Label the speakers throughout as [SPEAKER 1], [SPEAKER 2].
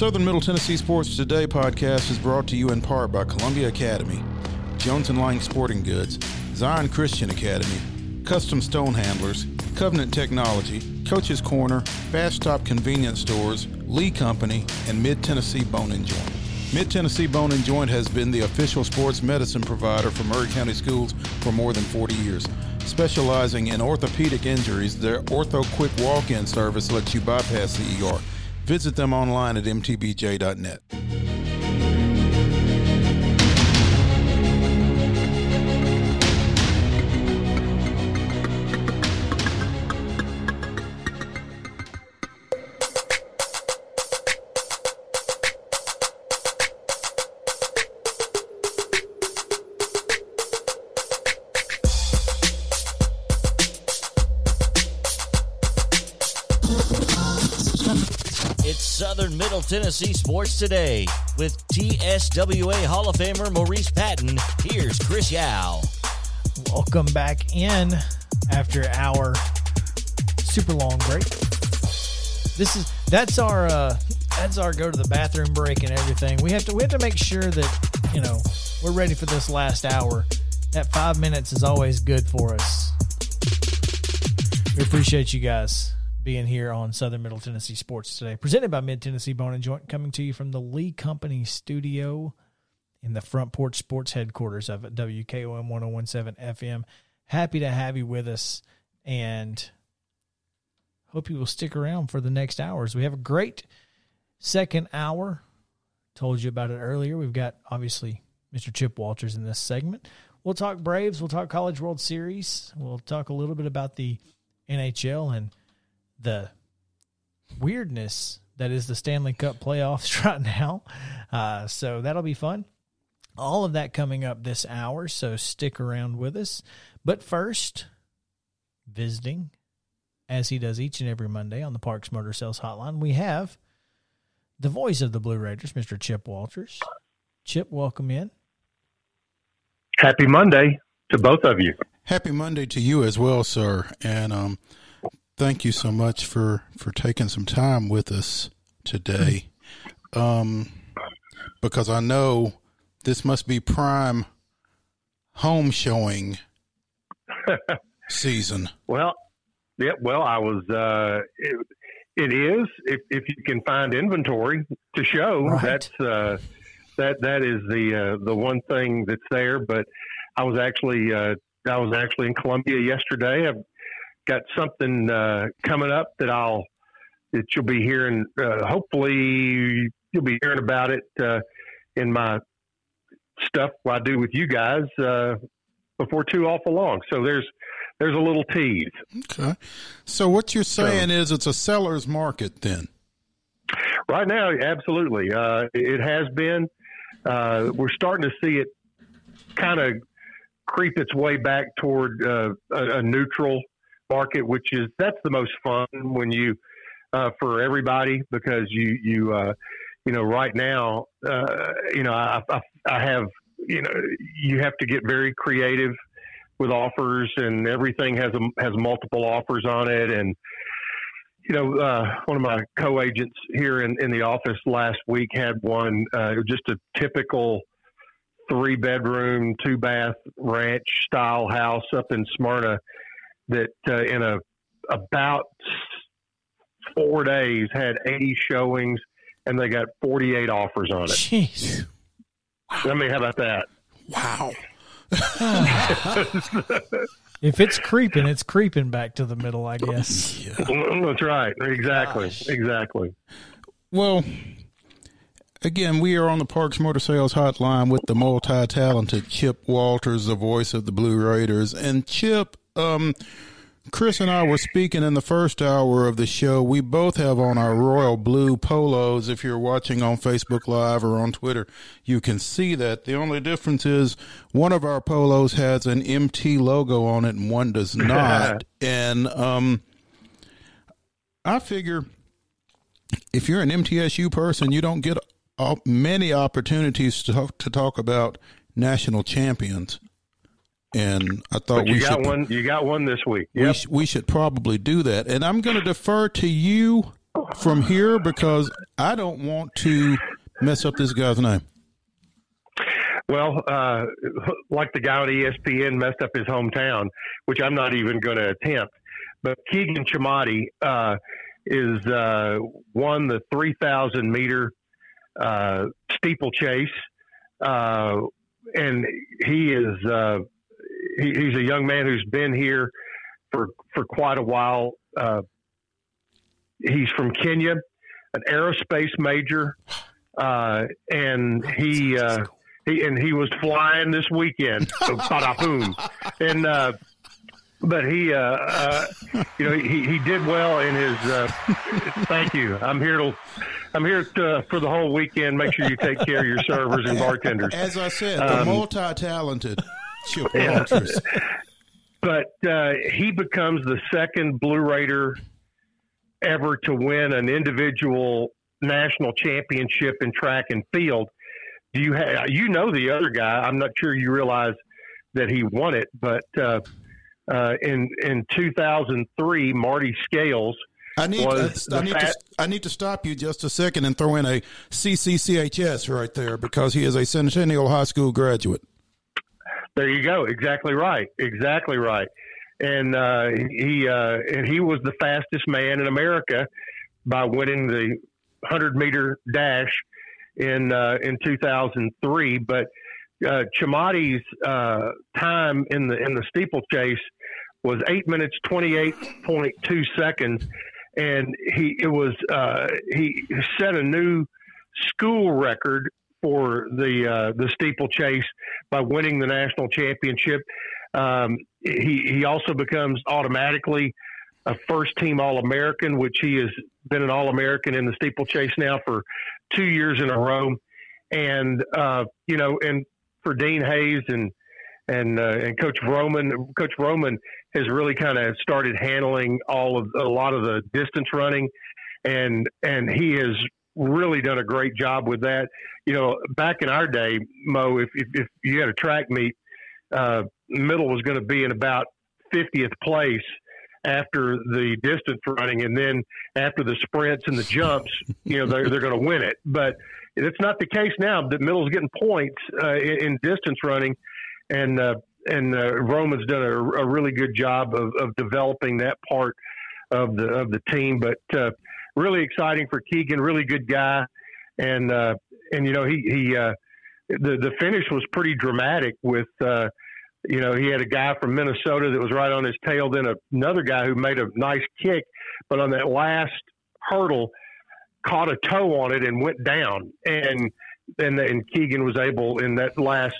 [SPEAKER 1] Southern Middle Tennessee Sports Today podcast is brought to you in part by Columbia Academy, Jones and Lang Sporting Goods, Zion Christian Academy, Custom Stone Handlers, Covenant Technology, Coach's Corner, Fast Stop Convenience Stores, Lee Company, and Mid Tennessee Bone and Joint. Mid Tennessee Bone and Joint has been the official sports medicine provider for Maury County Schools for more than 40 years. Specializing in orthopedic injuries, their Ortho Quick Walk In service lets you bypass the ER. Visit them online at mtbj.net.
[SPEAKER 2] Tennessee Sports Today with TSWA Hall of Famer Maurice Patton. Here's Chris Yao.
[SPEAKER 3] Welcome back in after our super long break. This is that's our uh that's our go to the bathroom break and everything. We have to we have to make sure that you know we're ready for this last hour. That five minutes is always good for us. We appreciate you guys being here on Southern Middle Tennessee Sports today. Presented by Mid Tennessee Bone and Joint, coming to you from the Lee Company studio in the Front Porch Sports headquarters of WKOM 1017 FM. Happy to have you with us and hope you will stick around for the next hours. We have a great second hour. Told you about it earlier. We've got obviously Mr. Chip Walters in this segment. We'll talk Braves, we'll talk College World Series, we'll talk a little bit about the NHL and the weirdness that is the Stanley Cup playoffs right now. Uh, so that'll be fun. All of that coming up this hour, so stick around with us. But first, visiting, as he does each and every Monday on the Parks Motor Sales Hotline, we have the voice of the Blue Raiders, Mr. Chip Walters. Chip, welcome in.
[SPEAKER 4] Happy Monday to both of you.
[SPEAKER 1] Happy Monday to you as well, sir. And um, thank you so much for, for taking some time with us today. Um, because I know this must be prime home showing season.
[SPEAKER 4] Well, yeah, well, I was, uh, it, it is, if, if you can find inventory to show,
[SPEAKER 3] Right.
[SPEAKER 4] that's, uh, that, that is the, uh, the one thing that's there. But I was actually, uh, I was actually in Columbia yesterday. I've got something, uh, coming up that I'll, that you'll be hearing, uh, hopefully you'll be hearing about it, uh, in my stuff I do with you guys, uh, before too awful long. So there's, there's a little tease.
[SPEAKER 1] Okay. So what you're saying is it's a seller's market then?
[SPEAKER 4] Right now, absolutely. Uh, it has been. Uh, we're starting to see it kind of creep its way back toward uh, a, a neutral market, which is that's the most fun when you uh, for everybody because you you uh, you know right now uh, you know I, I, I have you know you have to get very creative with offers and everything has a, has multiple offers on it. And you know, uh, one of my co-agents here in, in the office last week had one, uh, just a typical three bedroom, two bath ranch style house up in Smyrna that, uh, in a, about four days had 80 showings and they got 48 offers on it.
[SPEAKER 3] Jeez.
[SPEAKER 4] I mean, how about that?
[SPEAKER 1] Wow.
[SPEAKER 3] If it's creeping, it's creeping back to the middle, I guess.
[SPEAKER 1] Yeah.
[SPEAKER 4] That's right. Exactly.
[SPEAKER 3] Gosh.
[SPEAKER 4] Exactly.
[SPEAKER 1] Well, again, we are on the Parks Motor Sales Hotline with the multi-talented Chip Walters, the voice of the Blue Raiders. And Chip, um, Chris and I were speaking in the first hour of the show. We both have on our royal blue polos. If you're watching on Facebook Live or on Twitter, you can see that. The only difference is one of our polos has an MT logo on it and one does not. and um, I figure if you're an MTSU person, you don't get many opportunities to talk, to talk about national champions. And I thought
[SPEAKER 4] But you
[SPEAKER 1] we
[SPEAKER 4] got
[SPEAKER 1] should
[SPEAKER 4] one. You got one this week.
[SPEAKER 1] we,
[SPEAKER 4] Yep.
[SPEAKER 1] sh- we should probably do that. And I'm going to defer to you from here because I don't want to mess up this guy's name.
[SPEAKER 4] Well, uh, like the guy on ESPN messed up his hometown, which I'm not even going to attempt. But Kigen Chemadi uh, is uh, won the 3,000 meter uh, steeplechase, uh, and he is uh, he, he's a young man who's been here for for quite a while. Uh, he's from Kenya, an aerospace major, uh, and he uh, he and he was flying this weekend. So, boom, and uh, but he, uh, uh, you know, he, he did well in his. Uh, thank you. I'm here to. I'm here to, for the whole weekend. Make sure you take care of your servers and bartenders.
[SPEAKER 1] As I said, the um, multi-talented Walters.
[SPEAKER 4] But uh, he becomes the second Blue Raider ever to win an individual national championship in track and field. Do you? You know the other guy. I'm not sure you realize that he won it, but uh, uh, in in 2003, Marty Scales.
[SPEAKER 1] I need, uh, I, need fat- to, I need to stop you just a second and throw in a CCCHS right there because he is a Centennial High School graduate.
[SPEAKER 4] There you go. Exactly right. Exactly right. And uh, he uh, and he was the fastest man in America by winning the 100 meter dash in uh, in 2003. But uh, Chemadi's uh, time in the in the steeplechase was eight minutes 28.2 seconds, and he it was uh, he set a new school record for the uh, the steeplechase by winning the national championship. Um, he he also becomes automatically a first team All American, which he has been an All American in the steeplechase now for two years in a row. And uh, you know, and for Dean Hayes and and uh, and Coach Roman, Coach Roman has really kind of started handling all of a lot of the distance running, and and he has really done a great job with that. You know, back in our day, Mo, if if, if you had a track meet, uh, middle was going to be in about 50th place after the distance running, and then after the sprints and the jumps, you know, they're they're going to win it. But it's not the case now. The middle's getting points uh, in, in, distance running, and uh, and uh, Roman's done a, a, really good job of, of developing that part of the of the team. But uh, really exciting for Kigen. Really good guy, and uh, and you know he he uh, the the finish was pretty dramatic with. Uh, you know, he had a guy from Minnesota that was right on his tail, then another guy who made a nice kick, but on that last hurdle, caught a toe on it and went down. And and and Kigen was able in that last,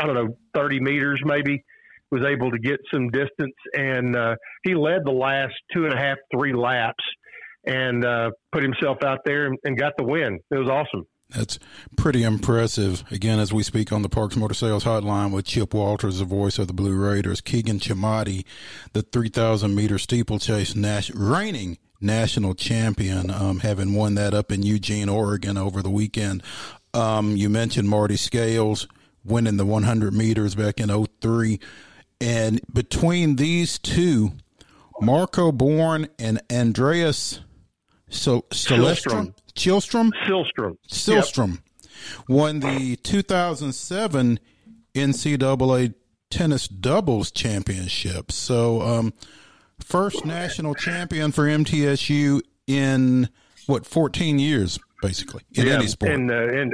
[SPEAKER 4] I don't know, thirty meters maybe, was able to get some distance, and uh, he led the last two and a half, three laps and uh, put himself out there and, and got the win. It was awesome.
[SPEAKER 1] That's pretty impressive. Again, as we speak on the Parks Motor Sales Hotline with Chip Walters, the voice of the Blue Raiders, Kigen Chemadi, the 3,000 meter steeplechase nas- reigning national champion, um, having won that up in Eugene, Oregon over the weekend. Um, you mentioned Marty Scales winning the 100 meters back in 03. And between these two, Marco Born and Andreas so Chilstrom,
[SPEAKER 4] Silstrom,
[SPEAKER 1] Silstrom yep. won the 2007 NCAA tennis doubles championship. So, um, first national champion for MTSU in what 14 years, basically in yeah, any sport.
[SPEAKER 4] And, uh, and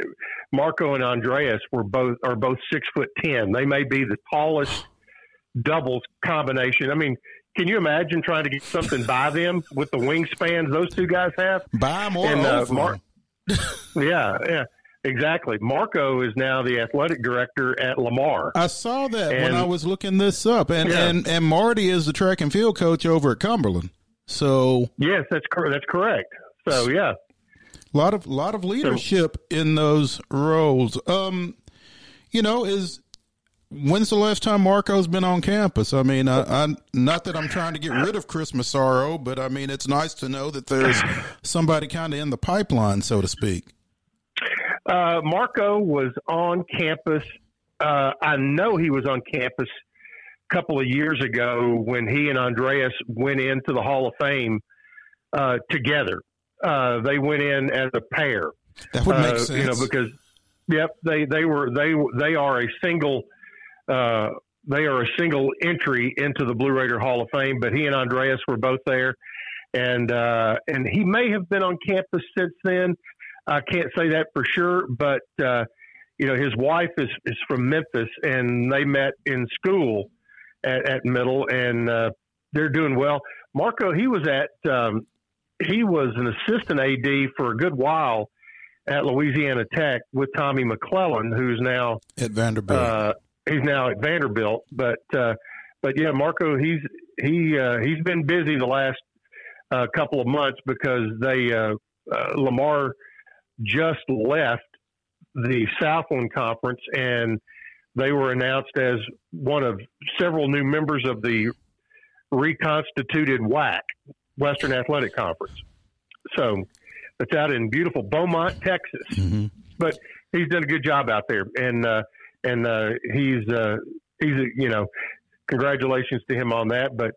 [SPEAKER 4] Marco and Andreas were both are both six foot ten. They may be the tallest doubles combination. I mean, can you imagine trying to get something by them with the wingspans those two guys have?
[SPEAKER 1] Buy more and, uh, Mar-
[SPEAKER 4] yeah, yeah. Exactly. Marco is now the athletic director at Lamar.
[SPEAKER 1] I saw that and, when I was looking this up, and, yeah. and and Marty is the track and field coach over at Cumberland. So
[SPEAKER 4] yes, that's correct. That's correct. So yeah,
[SPEAKER 1] a lot of lot of leadership so, in those roles. Um, you know, is when's the last time Marco's been on campus? I mean, I, I, not that I'm trying to get rid of Chris Massaro, but I mean, it's nice to know that there's somebody kind of in the pipeline, so to speak.
[SPEAKER 4] Uh, Marco was on campus. Uh, I know he was on campus a couple of years ago when he and Andreas went into the Hall of Fame uh, together. uh, they went in as a pair.
[SPEAKER 1] That would make
[SPEAKER 4] Uh,
[SPEAKER 1] sense.
[SPEAKER 4] You know, because yep, they they were they they are a single. Uh, they are a single entry into the Blue Raider Hall of Fame, but he and Andreas were both there, and uh, and he may have been on campus since then. I can't say that for sure, but uh, you know his wife is is from Memphis, and they met in school at, at Middle, and uh, they're doing well. Marco, he was at um, he was an assistant AD for a good while at Louisiana Tech with Tommy McClelland, who's now
[SPEAKER 1] at Vanderbilt.
[SPEAKER 4] He's now at Vanderbilt. But uh, but yeah, Marco, he's he uh, he's been busy the last uh, couple of months because they uh, uh, Lamar just left the Southland Conference and they were announced as one of several new members of the reconstituted WAC, Western Athletic Conference. So it's out in beautiful Beaumont, Texas.
[SPEAKER 1] Mhm.
[SPEAKER 4] But he's done a good job out there, and uh, and uh, he's uh, he's you know, congratulations to him on that. But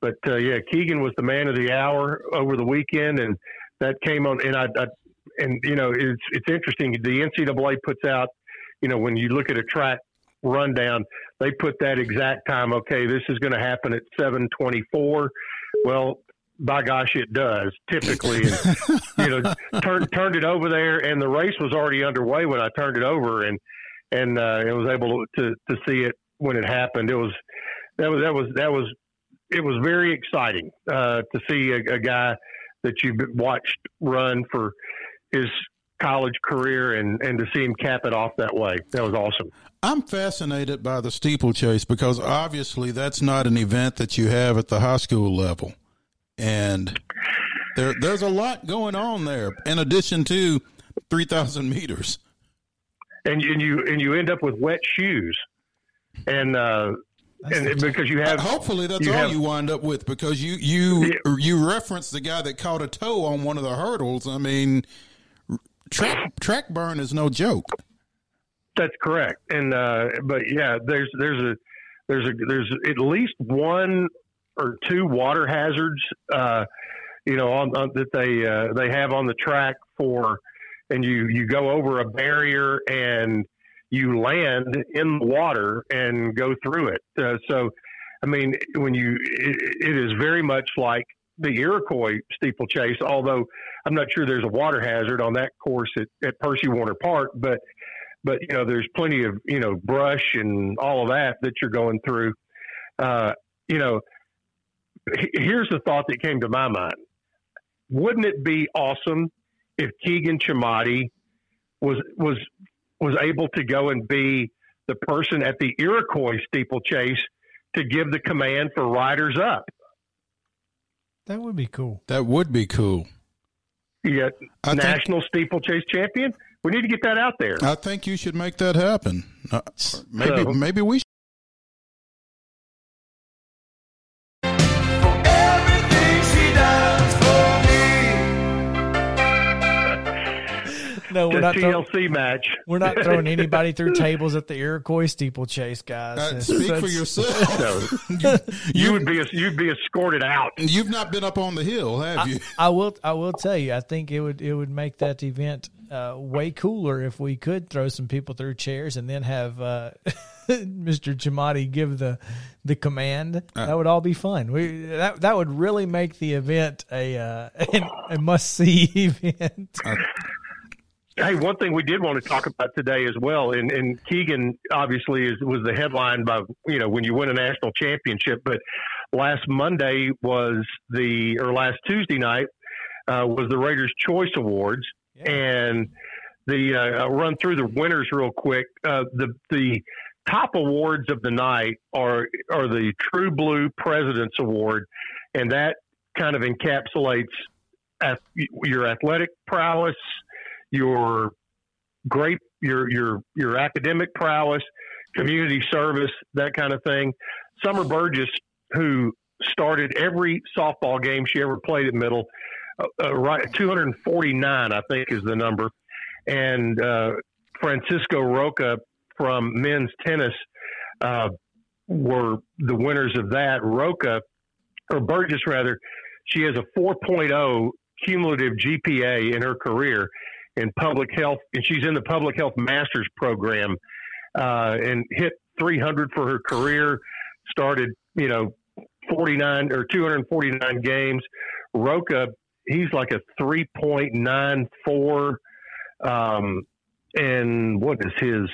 [SPEAKER 4] but uh, yeah, Kigen was the man of the hour over the weekend, and that came on. And I, I and you know it's it's interesting. The NCAA puts out, you know, when you look at a track rundown, they put that exact time. Okay, this is going to happen at seven twenty four. Well, by gosh, it does typically. And, you know, turned turned it over there, and the race was already underway when I turned it over, and and uh, I was able to to see it when it happened. It was that was that was that was it was very exciting uh, to see a, a guy that you've watched run for his college career and and to see him cap it off that way. That was awesome.
[SPEAKER 1] I'm fascinated by the steeplechase because obviously that's not an event that you have at the high school level, and there there's a lot going on there. In addition to three thousand meters,
[SPEAKER 4] And and you and you end up with wet shoes, and uh, and because you have
[SPEAKER 1] hopefully that's
[SPEAKER 4] you
[SPEAKER 1] all
[SPEAKER 4] have-
[SPEAKER 1] you wind up with because you you you referenced the guy that caught a toe on one of the hurdles. I mean, track track burn is no joke.
[SPEAKER 4] That's correct. And uh, but yeah, there's there's a there's a there's at least one or two water hazards, uh, you know, on, on, that they uh, they have on the track for, and you you go over a barrier and you land in the water and go through it. Uh, so, I mean, when you it, it is very much like the Iroquois steeplechase, although I'm not sure there's a water hazard on that course at, at Percy Warner Park, but but you know there's plenty of you know brush and all of that that you're going through uh, you know here's the thought that came to my mind wouldn't it be awesome if kigen chemadi was was was able to go and be the person at the iroquois steeplechase to give the command for riders up
[SPEAKER 3] That would be cool.
[SPEAKER 1] That would be cool.
[SPEAKER 4] you got
[SPEAKER 1] I think-
[SPEAKER 4] national steeplechase champion we need to get that out there
[SPEAKER 1] I think you should make that happen. Uh, maybe
[SPEAKER 4] So-
[SPEAKER 1] maybe we. Should.
[SPEAKER 3] No, we're
[SPEAKER 4] the
[SPEAKER 3] not. Throw,
[SPEAKER 4] tlc match
[SPEAKER 3] we're not throwing anybody through tables at the Iroquois steeplechase, guys.
[SPEAKER 1] Uh,
[SPEAKER 3] It's-
[SPEAKER 1] speak for yourself.
[SPEAKER 4] No.
[SPEAKER 1] you,
[SPEAKER 4] you would be you'd be escorted out
[SPEAKER 1] You've not been up on the hill, have you?
[SPEAKER 3] I will. I will tell you. I think it would. It would make that event uh, way cooler if we could throw some people through chairs and then have uh, Mr. Chemadi give the the command. that would all be fun. We that that would really make the event a uh, a must see event.
[SPEAKER 4] Hey, one thing we did want to talk about today as well, and, and Kigen obviously is, was the headline by you know when you win a national championship, but last Monday was the or last Tuesday night uh, was the Raiders Choice Awards, and the uh, I'll run through the winners real quick. Uh, the the top awards of the night are are the True Blue President's Award, and that kind of encapsulates ath- your athletic prowess your great your your your academic prowess, community service, that kind of thing. Summer Burgess, who started every softball game she ever played at Middle, uh, uh, right 249 I think is the number, and uh, Francisco Roca from men's tennis uh, were the winners of that. Roca or Burgess rather, she has a 4.0 cumulative GPA in her career in public health, and she's in the public health master's program, uh, and hit 300 for her career. Started, you know, 49 or 249 games. Roca, he's like a 3.94. Um, and what is his?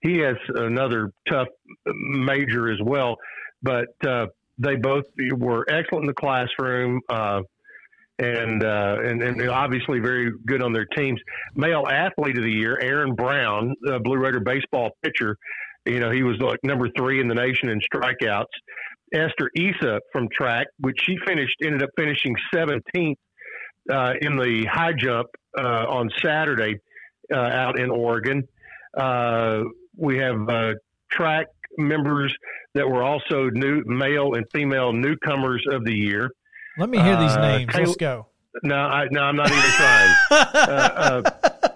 [SPEAKER 4] He has another tough major as well, but uh, they both were excellent in the classroom. Uh, and, uh, and and obviously very good on their teams. Male athlete of the year, Aaron Brown, Blue Raider baseball pitcher. You know, he was like number three in the nation in strikeouts. Esther Issa from track, which she finished, ended up finishing 17th uh, in the high jump uh, on Saturday uh, out in Oregon. Uh, we have track members that were also new male and female newcomers of the year.
[SPEAKER 3] Let me hear these uh, names. Let's go.
[SPEAKER 4] No, I, no, I'm not even trying. uh, uh,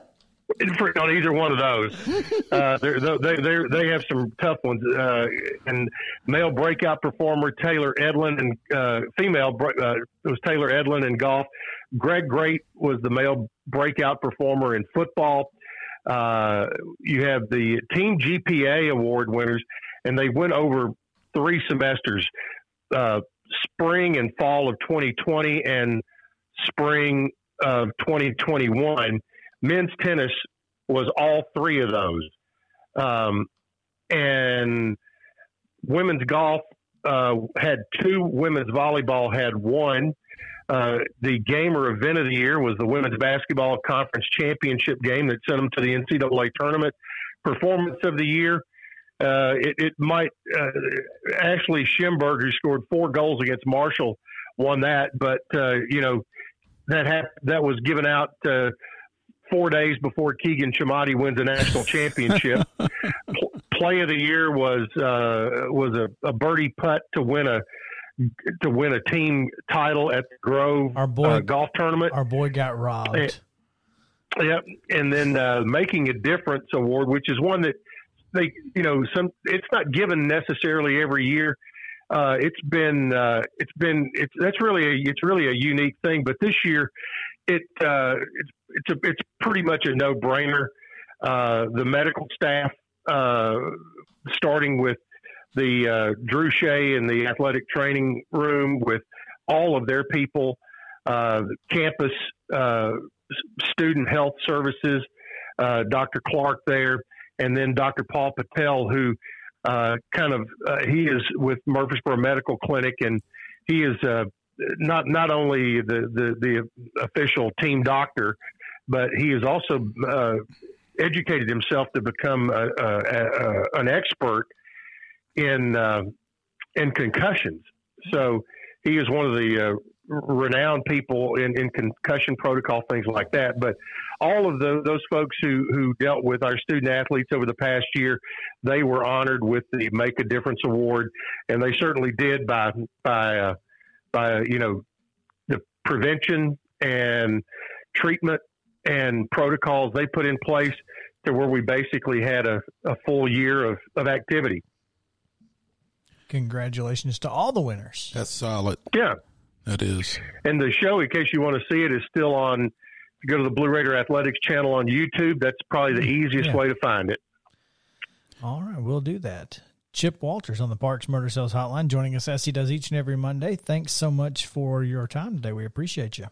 [SPEAKER 4] on either one of those, uh, they they they have some tough ones. Uh, and male breakout performer Taylor Edlin and uh, female uh, it was Taylor Edlin in golf. Greg Great was the male breakout performer in football. Uh, you have the Team GPA award winners, and they went over three semesters. Spring and fall of 2020 and spring of 2021. Men's tennis was all three of those. Um, and women's golf uh, had two, women's volleyball had one. Uh, the game or event of the year was the women's basketball conference championship game that sent them to the NCAA tournament. Performance of the year uh, it, it, might uh, Ashley Schimberg, who scored four goals against Marshall, won that. But uh, you know that ha- that was given out uh, four days before Kigen Chemadi wins a national championship. Play of the year was uh, was a, a, birdie putt to win a to win a team title at the Grove our boy, uh, golf tournament.
[SPEAKER 3] Our boy got robbed. And,
[SPEAKER 4] Yep, and then making a difference award, which is one that they, you know, some it's not given necessarily every year. Uh, it's been, uh, it's been, it's that's really a, it's really a unique thing. But this year, it, uh, it's, it's a, it's pretty much a no brainer. Uh, the medical staff, uh, starting with the uh, Drew Shea in the athletic training room with all of their people, campus student health services, Dr. Clark there and then Dr. Paul Patel, who uh, kind of uh, he is with Murfreesboro Medical Clinic, and he is uh, not not only the, the, the official team doctor, but he has also uh, educated himself to become a, a, a, an expert in uh, in concussions. So he is one of the uh, renowned people in, in concussion protocol, things like that. But all of the, those folks who, who dealt with our student athletes over the past year, they were honored with the Make a Difference Award, and they certainly did by by uh, by you know the prevention and treatment and protocols they put in place to where we basically had a, a full year of, of activity.
[SPEAKER 3] Congratulations to all the winners.
[SPEAKER 1] That's solid.
[SPEAKER 4] Yeah.
[SPEAKER 1] That is.
[SPEAKER 4] And the show, in case you want to see it, is still on. Go to the Blue Raider Athletics channel on YouTube. That's probably the easiest yeah. way to find it.
[SPEAKER 3] All right, we'll do that. Chip Walters on the Parks Motor Sales Hotline, joining us as he does each and every Monday. Thanks so much for your time today. We appreciate you.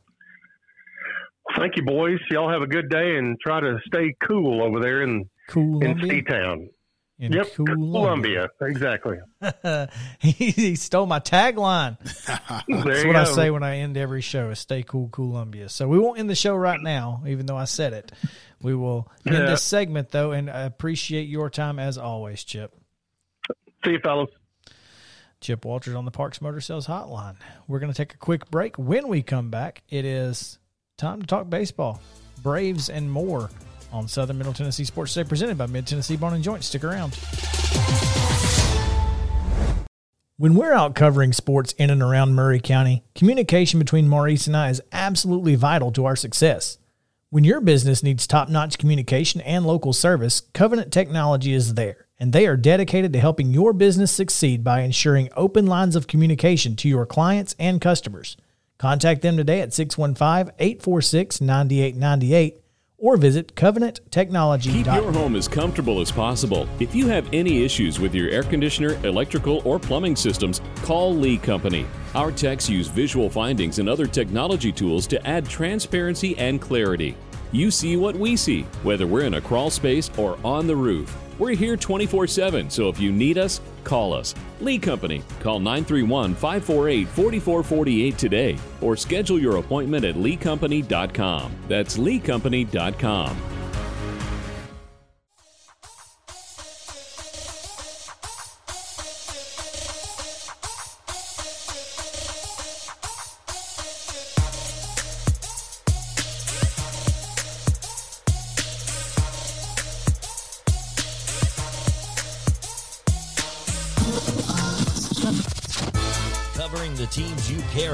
[SPEAKER 4] Thank you, boys. Y'all have a good day and try to stay cool over there in cool in Seatown
[SPEAKER 3] in yep, Columbia.
[SPEAKER 4] Columbia. Exactly.
[SPEAKER 3] he, he, stole my tagline. That's what go. I say when I end every show is stay cool, Columbia. So we won't end the show right now, even though I said it. We will end yeah. this segment, though, and I appreciate your time as always, Chip.
[SPEAKER 4] See you, fellas.
[SPEAKER 3] Chip Walters on the Parks Motor Sales Hotline. We're going to take a quick break. When we come back, it is time to talk baseball, Braves, and more on Southern Middle Tennessee Sports Today, presented by Mid Tennessee Bone and Joint. Stick around. When we're out covering sports in and around Maury County, communication between Maurice and I is absolutely vital to our success. When your business needs top notch communication and local service, Covenant Technology is there, and they are dedicated to helping your business succeed by ensuring open lines of communication to your clients and customers. Contact them today at 615 846 9898 or visit covenanttechnology.com.
[SPEAKER 5] Keep your home as comfortable as possible. If you have any issues with your air conditioner, electrical, or plumbing systems, call Lee Company. Our techs use visual findings and other technology tools to add transparency and clarity. You see what we see, whether we're in a crawl space or on the roof. We're here 24 7, so if you need us, call us. Lee Company. Call 931 548 4448 today or schedule your appointment at leecompany.com. That's leecompany.com.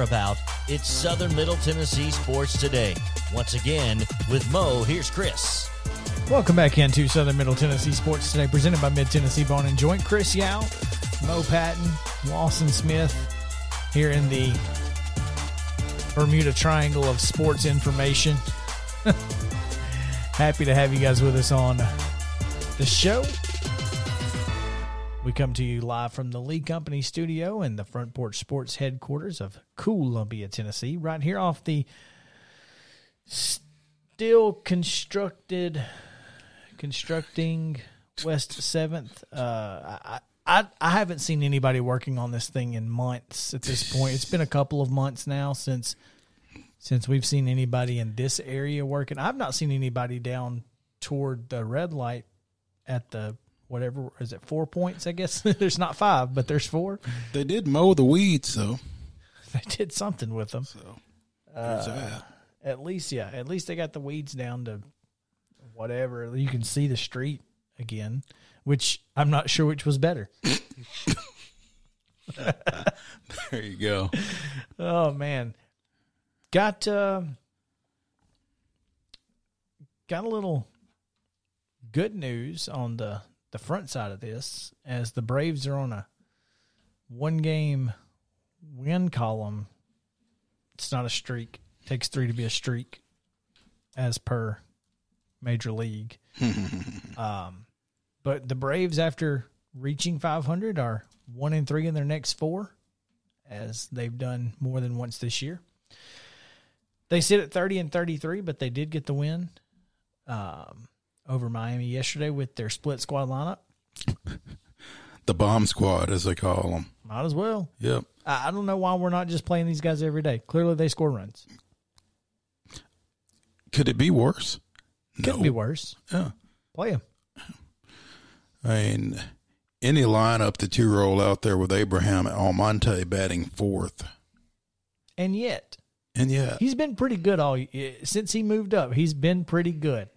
[SPEAKER 2] about, it's Southern Middle Tennessee Sports Today. Once again, with Mo, here's Chris.
[SPEAKER 3] Welcome back into Southern Middle Tennessee Sports Today, presented by Mid Tennessee Bone and Joint. Chris Yao, Mo Patton, Lawson Smith, here in the Bermuda Triangle of sports information. Happy to have you guys with us on the show. We come to you live from the Lee Company studio in the Front Porch Sports headquarters of Columbia, Tennessee, right here off the still constructed constructing West Seventh. Uh, I, I I haven't seen anybody working on this thing in months at this point. It's been a couple of months now since since we've seen anybody in this area working. I've not seen anybody down toward the red light at the whatever is it four points? I guess there's not five, but there's four.
[SPEAKER 1] They did mow the weeds, though.
[SPEAKER 3] They did something with them.
[SPEAKER 1] So that.
[SPEAKER 3] At least, yeah. At least they got the weeds down to whatever. You can see the street again, which I'm not sure which was better.
[SPEAKER 1] There you go.
[SPEAKER 3] Oh man, got uh, got a little good news on the the front side of this, as the Braves are on a one game win column. It's not a streak. takes three to be a streak, as per Major League. um, but the Braves, after reaching 500, are one and three in their next four, as they've done more than once this year. They sit at 30 and 33, but they did get the win um, over Miami yesterday with their split squad lineup.
[SPEAKER 1] The bomb squad, as they call them.
[SPEAKER 3] Might as well.
[SPEAKER 1] Yep.
[SPEAKER 3] I I don't know why we're not just playing these guys every day. Clearly, they score runs.
[SPEAKER 1] Could it be worse?
[SPEAKER 3] Couldn't be worse.
[SPEAKER 1] Yeah.
[SPEAKER 3] Play them.
[SPEAKER 1] I mean, any lineup that you roll out there with Abraham Almonte batting fourth,
[SPEAKER 3] And yet,
[SPEAKER 1] and yeah,
[SPEAKER 3] he's been pretty good all since he moved up. He's been pretty good.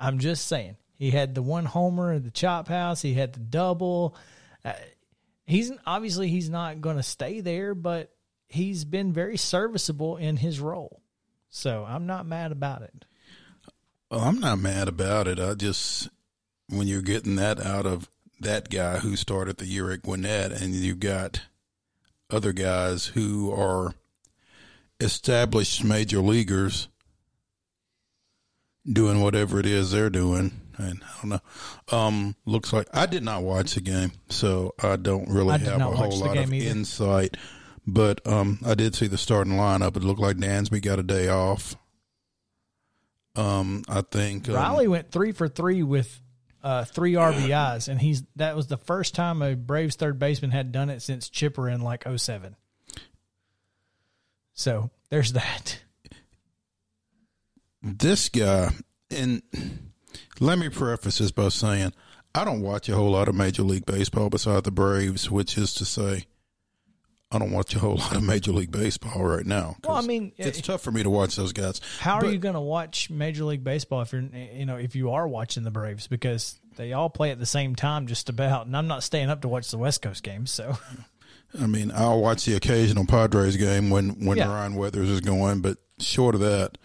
[SPEAKER 3] I'm just saying. He had the one homer at the chop house. He had the double. Uh, he's obviously he's not going to stay there, but he's been very serviceable in his role. So I'm not mad about it.
[SPEAKER 1] well, I'm not mad about it. I just when you're getting that out of that guy who started the year at Gwinnett, and you've got other guys who are established major leaguers doing whatever it is they're doing. And I don't know. Um, looks like I did not watch the game, so I don't really
[SPEAKER 3] I
[SPEAKER 1] have a whole lot of
[SPEAKER 3] either.
[SPEAKER 1] insight. But um, I did see the starting lineup. It looked like Dansby got a day off. Um, I think um,
[SPEAKER 3] Riley went three for three with uh, three RBIs, and he's that was the first time a Braves third baseman had done it since Chipper in like 07. So there's that.
[SPEAKER 1] This guy, and let me preface this by saying I don't watch a whole lot of Major League Baseball beside the Braves, which is to say, I don't watch a whole lot of Major League Baseball right now.
[SPEAKER 3] Well, I mean,
[SPEAKER 1] it's
[SPEAKER 3] if-
[SPEAKER 1] tough for me to watch those guys.
[SPEAKER 3] How are you going to watch Major League Baseball if you're you know if you are watching the Braves because they all play at the same time just about, and I'm not staying up to watch the West Coast games, so
[SPEAKER 1] I mean, I'll watch the occasional Padres game when when
[SPEAKER 3] Yeah.
[SPEAKER 1] Ryan Weathers is going, but short of that,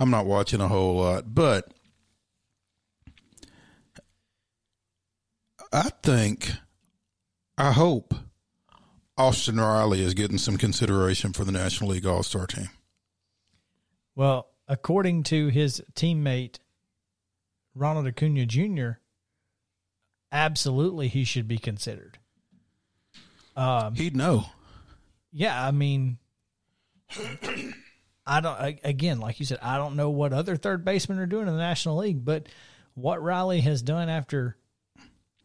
[SPEAKER 1] I'm not watching a whole lot. But I think, I hope Austin Riley is getting some consideration for the National League All Star team.
[SPEAKER 3] Well, according to his teammate Ronald Acuna Jr., absolutely he should be considered. Um,
[SPEAKER 1] He'd know.
[SPEAKER 3] Yeah, I mean, I don't. I- Again, like you said, I don't know what other third basemen are doing in the National League, but what Riley has done after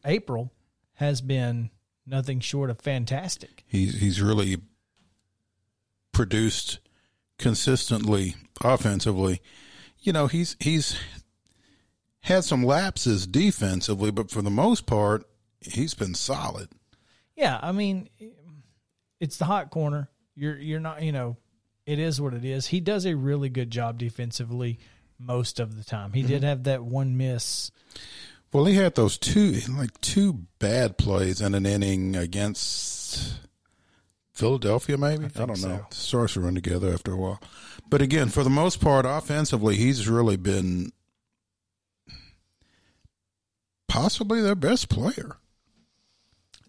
[SPEAKER 3] April has been nothing short of fantastic.
[SPEAKER 1] He's he's really produced consistently offensively. You know, he's he's had some lapses defensively, but for the most part, he's been solid.
[SPEAKER 3] Yeah, I mean, it's the hot corner. You're you're not, you know, it is what it is. He does a really good job defensively most of the time. He did mm-hmm. have that one miss.
[SPEAKER 1] Well, he had those two like two bad plays in an inning against Philadelphia, maybe. I, don't know. The stars to run together after a while. But again, for the most part, offensively, he's really been possibly their best player.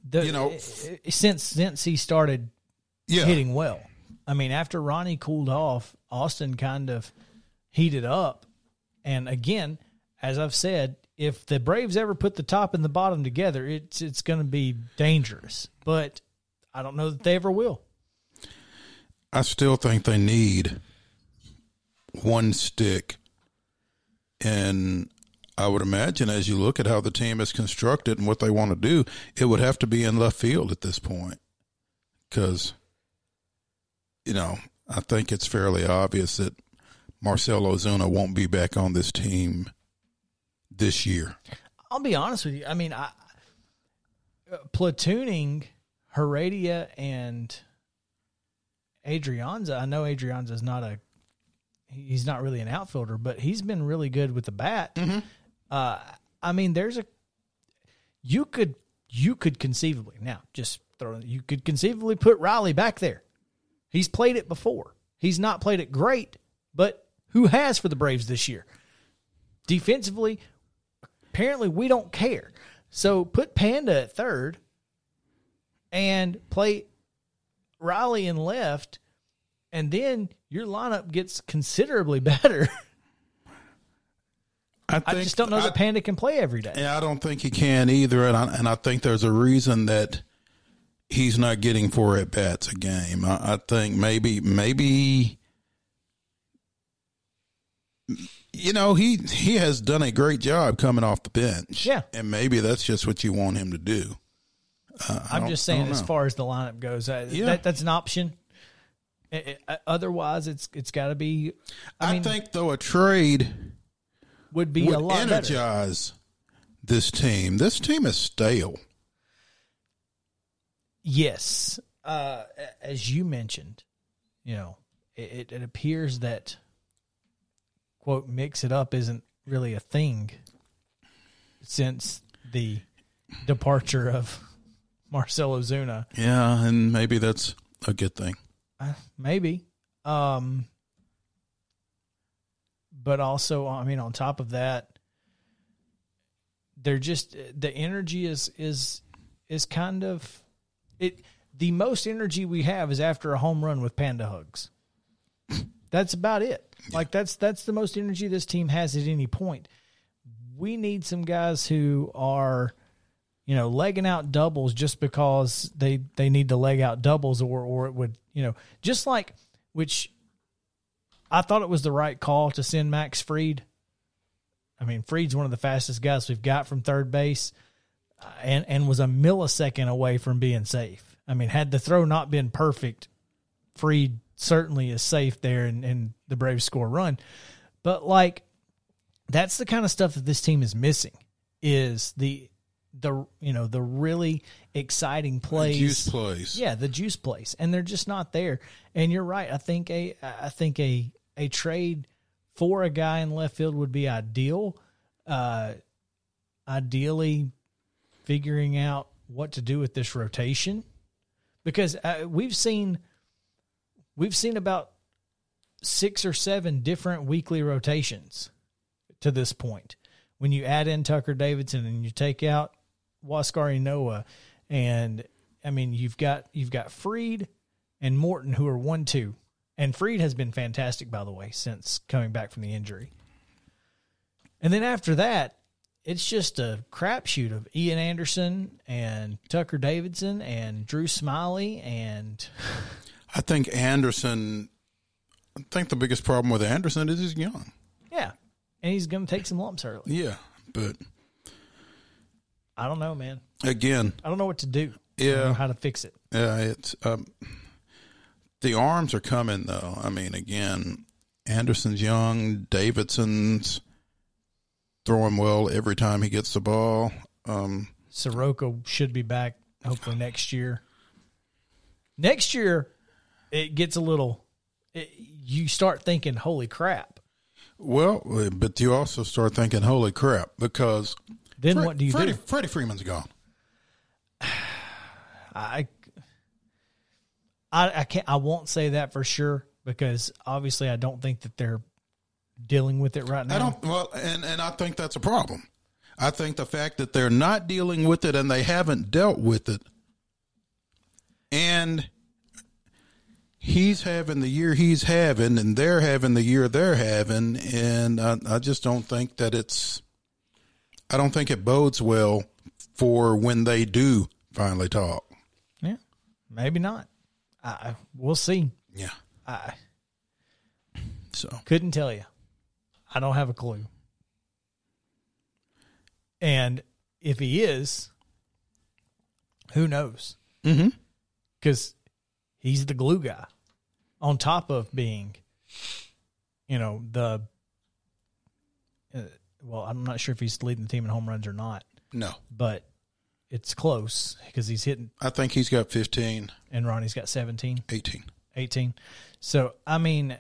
[SPEAKER 3] The,
[SPEAKER 1] You know,
[SPEAKER 3] since since he started
[SPEAKER 1] Yeah,
[SPEAKER 3] hitting well. I mean, after Ronnie cooled off, Austin kind of heated up. And again, as I've said, if the Braves ever put the top and the bottom together, it's it's going to be dangerous. But I don't know that they ever will.
[SPEAKER 1] I still think they need one stick. And I would imagine as you look at how the team is constructed and what they want to do, it would have to be in left field at this point. Because, you know, I think it's fairly obvious that Marcell Ozuna won't be back on this team this year.
[SPEAKER 3] I'll be honest with you. I mean, I, uh, platooning Heredia and Adrianza. I know Adrianza is not a he's not really an outfielder, but he's been really good with the bat. Uh, I mean, there's a you could you could conceivably now just throw you could conceivably put Riley back there. He's played it before. He's not played it great, but who has for the Braves this year? Defensively, apparently we don't care. So put Panda at third and play Riley in left, and then your lineup gets considerably better.
[SPEAKER 1] I,
[SPEAKER 3] I just don't know
[SPEAKER 1] I-
[SPEAKER 3] that Panda can play every day.
[SPEAKER 1] Yeah, I don't think he can either, and I, and I think there's a reason that he's not getting four at bats a game. I, I think maybe maybe you know he he has done a great job coming off the bench.
[SPEAKER 3] Yeah.
[SPEAKER 1] and maybe that's just what you want him to do. Uh,
[SPEAKER 3] I'm just saying, as far as the lineup goes, uh,
[SPEAKER 1] Yeah.
[SPEAKER 3] that, that's an option. I- I- otherwise, it's it's got to be. I,
[SPEAKER 1] I,
[SPEAKER 3] mean,
[SPEAKER 1] think though a trade
[SPEAKER 3] would be a
[SPEAKER 1] would
[SPEAKER 3] lot better.
[SPEAKER 1] energize this team. This team is stale.
[SPEAKER 3] Yes, uh, as you mentioned, you know, it, it appears that quote mix it up isn't really a thing since the departure of Marcell Ozuna.
[SPEAKER 1] Yeah, and maybe that's a good thing.
[SPEAKER 3] Maybe. Um, but also, I mean, on top of that, they're just the energy is is is kind of it. The most energy we have is after a home run with panda hugs. That's about it. Like that's that's the most energy this team has at any point. We need some guys who are, you know, legging out doubles just because they they need to leg out doubles, or or it would, you know, just like which I thought it was the right call to send Max Fried. I mean, Fried's one of the fastest guys we've got from third base, and and was a millisecond away from being safe. I mean, had the throw not been perfect, Fried certainly is safe there, and, and the Braves score run. But like, that's the kind of stuff that this team is missing. Is the the you know the really exciting plays,
[SPEAKER 1] Juice plays.
[SPEAKER 3] yeah, the juice place, and they're just not there. And you're right. I think a I think a a trade for a guy in left field would be ideal. Uh, ideally, figuring out what to do with this rotation, because uh, we've seen we've seen about six or seven different weekly rotations to this point. When you add in Tucker Davidson and you take out Huascar Ynoa and I mean, you've got you've got Fried and Morton who are one two, and Fried has been fantastic by the way since coming back from the injury. And then after that, it's just a crapshoot of Ian Anderson and Tucker Davidson and Drew Smyly and
[SPEAKER 1] I think Anderson. I think the biggest problem with Anderson is he's young.
[SPEAKER 3] yeah, and he's going to take some lumps early.
[SPEAKER 1] Yeah, but
[SPEAKER 3] I don't know, man.
[SPEAKER 1] again,
[SPEAKER 3] I don't know what to do. I don't
[SPEAKER 1] Yeah.
[SPEAKER 3] know how to fix it.
[SPEAKER 1] Yeah, it's um, the arms are coming though. I mean, again, Anderson's young, Davidson's throwing well every time he gets the ball. Um,
[SPEAKER 3] Soroka should be back hopefully next year. Next year, it gets a little. It, you start thinking, "Holy crap!"
[SPEAKER 1] well, but you also start thinking, "Holy crap!" Because
[SPEAKER 3] Then
[SPEAKER 1] Fre-
[SPEAKER 3] what do you
[SPEAKER 1] Freddie,
[SPEAKER 3] do?
[SPEAKER 1] Freddie Freeman's gone.
[SPEAKER 3] I, I, I can't. I won't say that for sure because obviously I don't think that they're dealing with it right now.
[SPEAKER 1] I don't. Well, and and I think that's a problem. I think the fact that they're not dealing with it and they haven't dealt with it, and he's having the year he's having, and they're having the year they're having, and I, I just don't think that it's. I don't think it bodes well for when they do finally talk.
[SPEAKER 3] Yeah, maybe not. I, we'll see.
[SPEAKER 1] Yeah.
[SPEAKER 3] I
[SPEAKER 1] So
[SPEAKER 3] couldn't tell you. I don't have a clue. And if he is, who knows? Because he's the glue guy, on top of being, you know, the. Uh, well, I'm not sure if he's leading the team in home runs or not,
[SPEAKER 1] no,
[SPEAKER 3] but it's close because he's hitting,
[SPEAKER 1] I think he's got 15,
[SPEAKER 3] and Ronnie's got 17.
[SPEAKER 1] 18.
[SPEAKER 3] 18. So, I mean,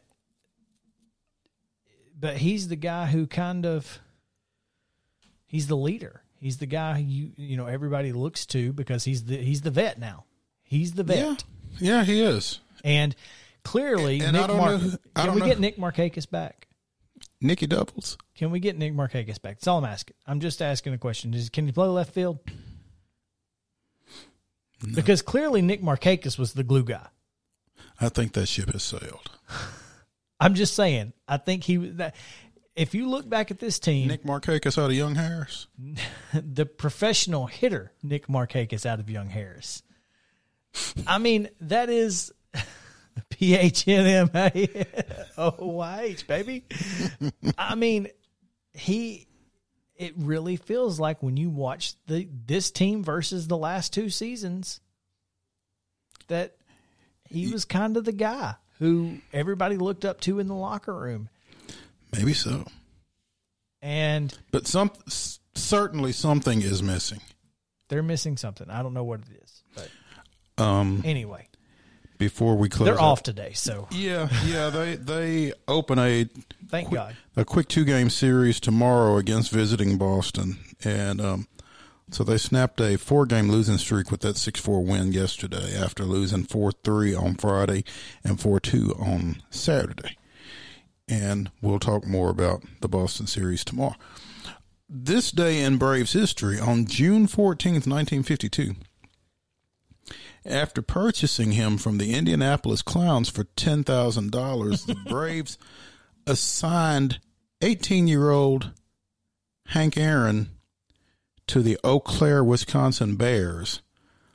[SPEAKER 3] but he's the guy who kind of he's the leader. He's the guy you you know everybody looks to because he's the he's the vet now. He's the vet.
[SPEAKER 1] Yeah, yeah, he is.
[SPEAKER 3] And clearly
[SPEAKER 1] And I
[SPEAKER 3] Nick
[SPEAKER 1] don't
[SPEAKER 3] Mar-
[SPEAKER 1] know who-
[SPEAKER 3] Can we
[SPEAKER 1] know-
[SPEAKER 3] get Nick Markakis back?
[SPEAKER 1] Nicky Doubles.
[SPEAKER 3] Can we get Nick Markakis back? That's all I'm asking. I'm just asking a question. Is, can he play left field? Because clearly Nick Markakis was the glue guy.
[SPEAKER 1] I think that ship has sailed.
[SPEAKER 3] I'm just saying. I think he was that. If you look back at this team,
[SPEAKER 1] Nick Markakis out of Young Harris.
[SPEAKER 3] the professional hitter Nick Markakis out of Young Harris. I mean, that is P H N M A O Y H, baby. I mean, he. It really feels like when you watch the this team versus the last two seasons that he was kind of the guy who everybody looked up to in the locker room,
[SPEAKER 1] Maybe so.
[SPEAKER 3] and
[SPEAKER 1] But some certainly something is missing.
[SPEAKER 3] they're missing something. I don't know what it is, but
[SPEAKER 1] Um,
[SPEAKER 3] anyway.
[SPEAKER 1] before we close,
[SPEAKER 3] They're
[SPEAKER 1] out-
[SPEAKER 3] off today, so
[SPEAKER 1] Yeah, yeah. They they open a
[SPEAKER 3] thank God.
[SPEAKER 1] a quick two game series tomorrow against visiting Boston, and um, so they snapped a four game losing streak with that six four win yesterday after losing four three on Friday and four two on Saturday. And we'll talk more about the Boston series tomorrow. This day in Braves history, on June fourteenth, nineteen fifty two. After purchasing him from the Indianapolis Clowns for $10,000, the Braves assigned 18 year old Hank Aaron to the Eau Claire, Wisconsin Bears.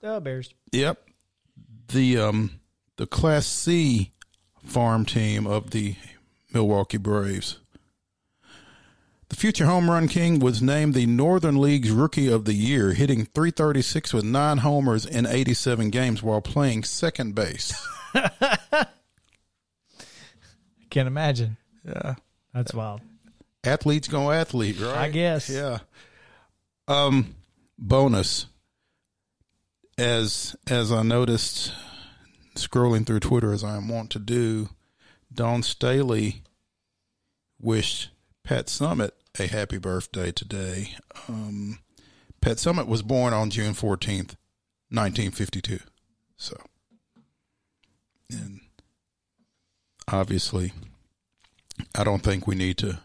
[SPEAKER 3] Oh, Bears.
[SPEAKER 1] Yep. The um the Class C farm team of the Milwaukee Braves. The future home run king was named the Northern League's Rookie of the Year, hitting 336 with nine homers in 87 games while playing second base.
[SPEAKER 3] I Can't imagine.
[SPEAKER 1] Yeah.
[SPEAKER 3] That's wild.
[SPEAKER 1] Athletes go athlete, right?
[SPEAKER 3] I guess.
[SPEAKER 1] Yeah. Um, bonus. As as I noticed, scrolling through Twitter as I am wont to do, Dawn Staley wished Pat Summitt a happy birthday today. Um, Pat Summitt was born on June fourteenth, nineteen fifty two. So, and obviously, I don't think we need to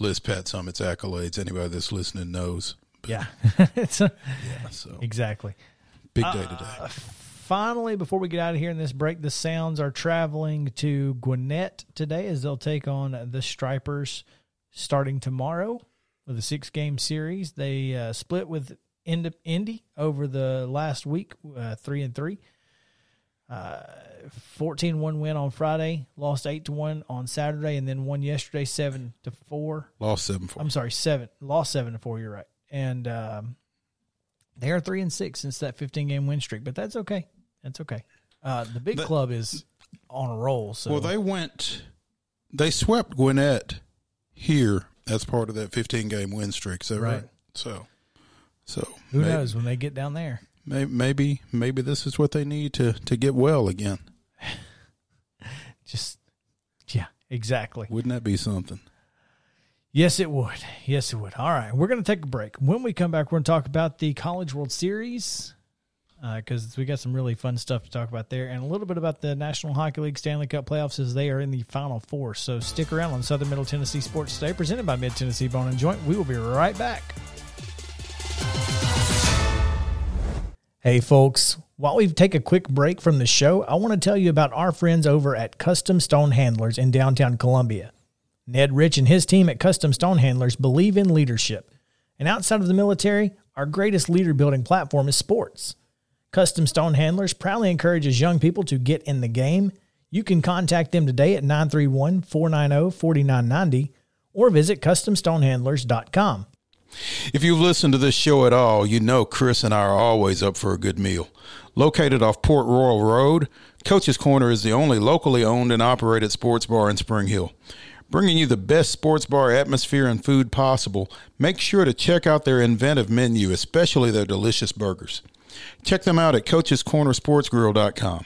[SPEAKER 1] list Pat Summitt's accolades. Anybody that's listening knows.
[SPEAKER 3] Yeah. it's a,
[SPEAKER 1] So
[SPEAKER 3] exactly.
[SPEAKER 1] Big day today.
[SPEAKER 3] Uh, finally, before we get out of here in this break, the Sounds are traveling to Gwinnett today as they'll take on the Stripers starting tomorrow with a six game series. They uh, split with Indy over the last week, uh, three and three. Uh, 14 1 win on Friday, lost 8 to 1 on Saturday, and then won yesterday 7 to 4.
[SPEAKER 1] Lost 7 4.
[SPEAKER 3] I'm sorry, 7. Lost 7 to 4, you're right. And um, they are 3 and 6 since that 15 game win streak, but that's okay. That's okay. Uh, the big
[SPEAKER 1] The-
[SPEAKER 3] club is on a roll. So
[SPEAKER 1] Well, they went, they swept Gwinnett here as part of that 15 game win streak. So right?
[SPEAKER 3] Right.
[SPEAKER 1] So, so
[SPEAKER 3] who
[SPEAKER 1] may-
[SPEAKER 3] knows when they get down there?
[SPEAKER 1] may- Maybe, maybe this is what they need to to get well again.
[SPEAKER 3] Just, yeah, exactly.
[SPEAKER 1] Wouldn't that be something?
[SPEAKER 3] Yes, it would. Yes, it would. All right, we're going to take a break. When we come back, we're going to talk about the College World Series uh, because we got some really fun stuff to talk about there, and a little bit about the National Hockey League Stanley Cup playoffs as they are in the Final Four. So stick around on Southern Middle Tennessee Sports Today, presented by Mid Tennessee Bone and Joint. We will be right back. Hey, folks. While we take a quick break from the show, I want to tell you about our friends over at Custom Stone Handlers in downtown Columbia. Ned Rich and his team at Custom Stone Handlers believe in leadership. And outside of the military, our greatest leader building platform is sports. Custom Stone Handlers proudly encourages young people to get in the game. You can contact them today at 931 490 4990 or visit CustomStonehandlers.com.
[SPEAKER 1] If you've listened to this show at all, you know Chris and I are always up for a good meal. Located off Port Royal Road, Coach's Corner is the only locally owned and operated sports bar in Spring Hill. Bringing you the best sports bar atmosphere and food possible, make sure to check out their inventive menu, especially their delicious burgers. Check them out at coachescornersportsgrill.com.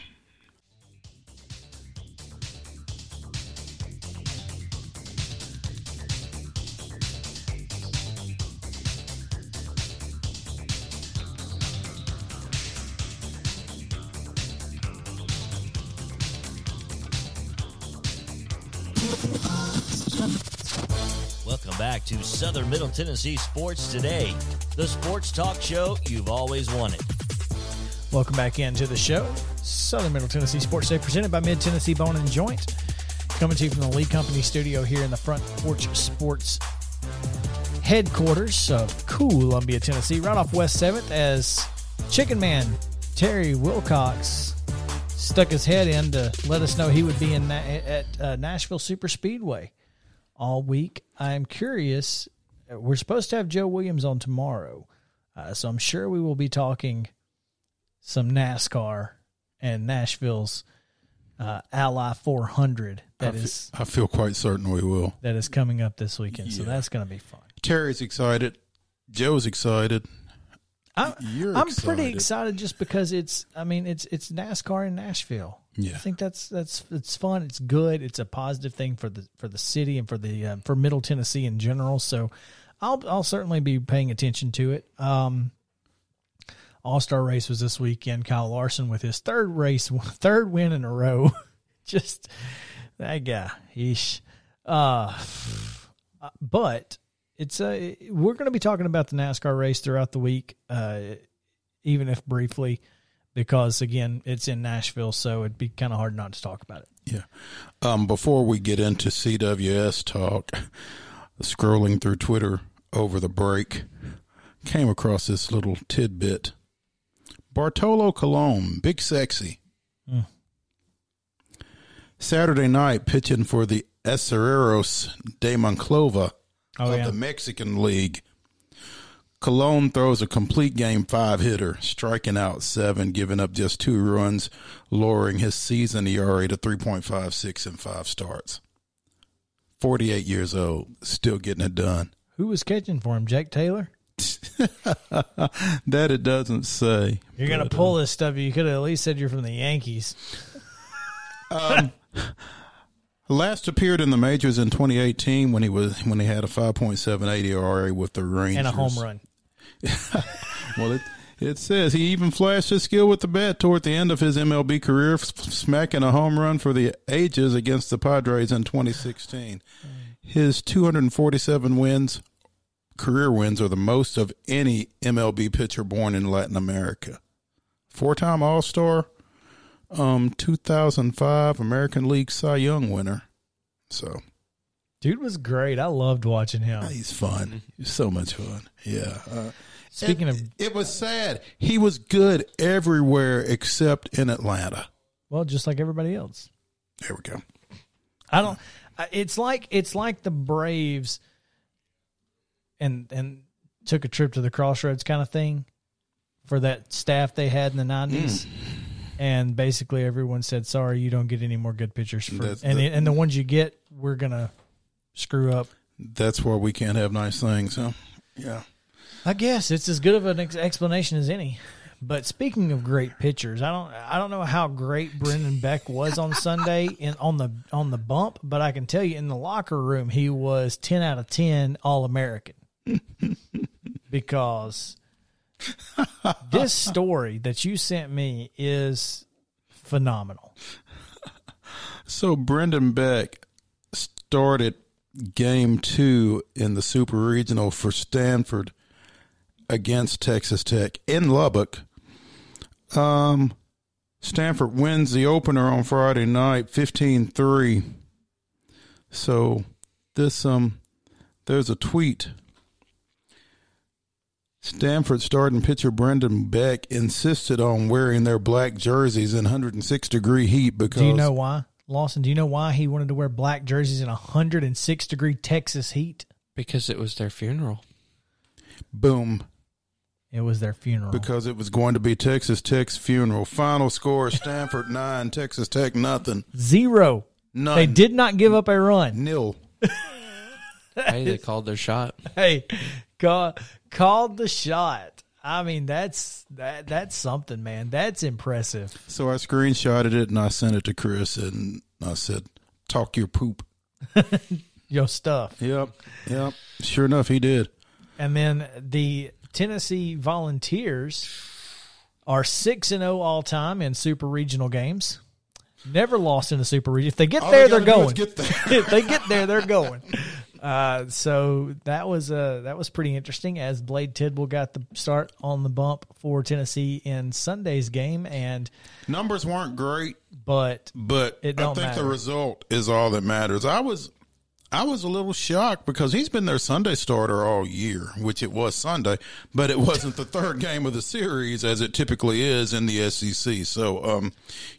[SPEAKER 2] Welcome back to Southern Middle Tennessee Sports Today, the sports talk show you've always wanted.
[SPEAKER 3] Welcome back into the show. Southern Middle Tennessee Sports Day presented by Mid Tennessee Bone and Joint. Coming to you from the Lee Company studio here in the Front Porch Sports headquarters of Columbia, Tennessee, right off West 7th as Chicken Man Terry Wilcox stuck his head in to let us know he would be in Na- at uh, Nashville Super Speedway all week. I'm curious. We're supposed to have Joe Williams on tomorrow, uh, so I'm sure we will be talking some NASCAR and Nashville's uh, Ally 400
[SPEAKER 1] I
[SPEAKER 3] that
[SPEAKER 1] fe-
[SPEAKER 3] is
[SPEAKER 1] I feel quite certain we will.
[SPEAKER 3] that is coming up this weekend. So that's going to be fun.
[SPEAKER 1] Terry's excited. Joe's excited.
[SPEAKER 3] I'm, I'm pretty
[SPEAKER 1] excited.
[SPEAKER 3] just because it's I mean it's it's NASCAR in Nashville.
[SPEAKER 1] Yeah.
[SPEAKER 3] I think that's that's it's fun. It's good. It's a positive thing for the for the city and for the um, for Middle Tennessee in general. So I'll I'll certainly be paying attention to it. Um, All Star race was this weekend. Kyle Larson with his third race, third win in a row. Just that guy. Yeesh. Uh, but it's uh, we're going to be talking about the NASCAR race throughout the week, uh, even if briefly, because again, it's in Nashville, so it'd be kind of hard not to talk about it.
[SPEAKER 1] Yeah. Um, before we get into CWS talk, scrolling through Twitter over the break, came across this little tidbit. Bartolo Colon, big sexy. Saturday night pitching for the Acereros de Monclova
[SPEAKER 3] Oh,
[SPEAKER 1] of
[SPEAKER 3] yeah.
[SPEAKER 1] the Mexican League. Colon throws a complete game five hitter, striking out seven, giving up just two runs, lowering his season ERA to 3.56 in five starts. 48 years old, still getting it done.
[SPEAKER 3] Who was catching for him? Jake Taylor.
[SPEAKER 1] That it doesn't say.
[SPEAKER 3] You're gonna
[SPEAKER 1] but, uh,
[SPEAKER 3] pull this stuff. You could have at least said you're from the Yankees.
[SPEAKER 1] Last appeared in the majors in 2018 when he was when he had a 5.78 ERA with the Rangers
[SPEAKER 3] and a home run.
[SPEAKER 1] Well, it it says he even flashed his skill with the bat toward the end of his MLB career, f- smacking a home run for the ages against the Padres in 2016. His 247 wins, career wins, are the most of any MLB pitcher born in Latin America. four time All Star, um, 2005 American League Cy Young winner. So
[SPEAKER 3] Dude was great. I loved watching him.
[SPEAKER 1] he's fun. He's so much fun. Yeah. Uh,
[SPEAKER 3] Speaking
[SPEAKER 1] it,
[SPEAKER 3] of,
[SPEAKER 1] it was sad. He was good everywhere except in Atlanta.
[SPEAKER 3] well, just like everybody else.
[SPEAKER 1] There we go.
[SPEAKER 3] I don't. I- It's like it's like the Braves, and and took a trip to the crossroads kind of thing, for that staff they had in the nineties, and basically everyone said, "Sorry, you don't get any more good pitchers." For,
[SPEAKER 1] That's
[SPEAKER 3] and
[SPEAKER 1] the-
[SPEAKER 3] and the ones you get, we're gonna screw up.
[SPEAKER 1] That's why we can't have nice things. Huh? Yeah.
[SPEAKER 3] I guess it's as good of an ex- explanation as any. But speaking of great pitchers, I don't I don't know how great Brendan Beck was on Sunday in on the on the bump, but I can tell you in the locker room he was ten out of ten All American. because this story that you sent me is phenomenal.
[SPEAKER 1] So Brendan Beck started game two in the Super Regional for Stanford against Texas Tech in Lubbock. Um, Stanford wins the opener on Friday night, 15-3. So this um, there's a tweet. Stanford starting pitcher Brendan Beck insisted on wearing their black jerseys in 106 degree heat because
[SPEAKER 3] Do you know why? Lawson, do you know why he wanted to wear black jerseys in 106 degree Texas heat?
[SPEAKER 6] Because it was their funeral.
[SPEAKER 1] boom
[SPEAKER 3] It was their funeral.
[SPEAKER 1] because it was going to be Texas Tech's funeral. Final score: Stanford nine, Texas Tech nothing.
[SPEAKER 3] Zero.
[SPEAKER 1] None.
[SPEAKER 3] They did not give up a run.
[SPEAKER 1] nil.
[SPEAKER 6] Hey, they called their shot.
[SPEAKER 3] Hey, call, called the shot. I mean, that's that that's something, man. That's impressive.
[SPEAKER 1] So I screenshotted it and I sent it to Chris and I said, "Talk your poop."
[SPEAKER 3] Your stuff.
[SPEAKER 1] Yep, yep. Sure enough, he did.
[SPEAKER 3] And then the Tennessee Volunteers are six and zero all time in super regional games. Never lost in the super region. If they get
[SPEAKER 1] All
[SPEAKER 3] there,
[SPEAKER 1] they
[SPEAKER 3] they're
[SPEAKER 1] gotta do is
[SPEAKER 3] going.
[SPEAKER 1] Get there.
[SPEAKER 3] if they get there, they're going. Uh, so that was uh, that was pretty interesting. As Blade Tidwell got the start on the bump for Tennessee in Sunday's game, and
[SPEAKER 1] Numbers weren't great,
[SPEAKER 3] but
[SPEAKER 1] but
[SPEAKER 3] It
[SPEAKER 1] I think
[SPEAKER 3] matter.
[SPEAKER 1] the result is all that matters. I was I was a little shocked because he's been their Sunday starter all year, which it was Sunday, but it wasn't the third game of the series as it typically is in the SEC. So, um,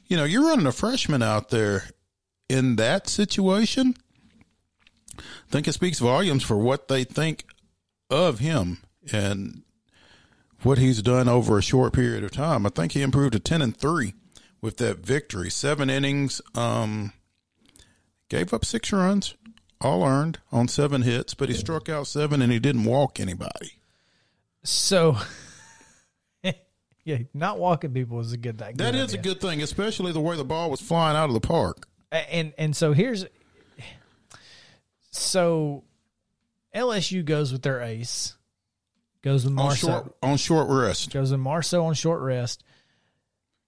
[SPEAKER 1] you know, you're running a freshman out there in that situation. I think it speaks volumes for what they think of him and what he's done over a short period of time. I think he improved to 10 and 3 with that victory. Seven innings, um, gave up six runs, all earned on seven hits, but he struck out seven and he didn't walk anybody.
[SPEAKER 3] so yeah, not walking people is a good thing.
[SPEAKER 1] That is a good thing, especially the way the ball was flying out of the park.
[SPEAKER 3] and and so here's so LSU goes with their ace, goes with
[SPEAKER 1] On short, on short rest.
[SPEAKER 3] goes with Marceaux on short rest.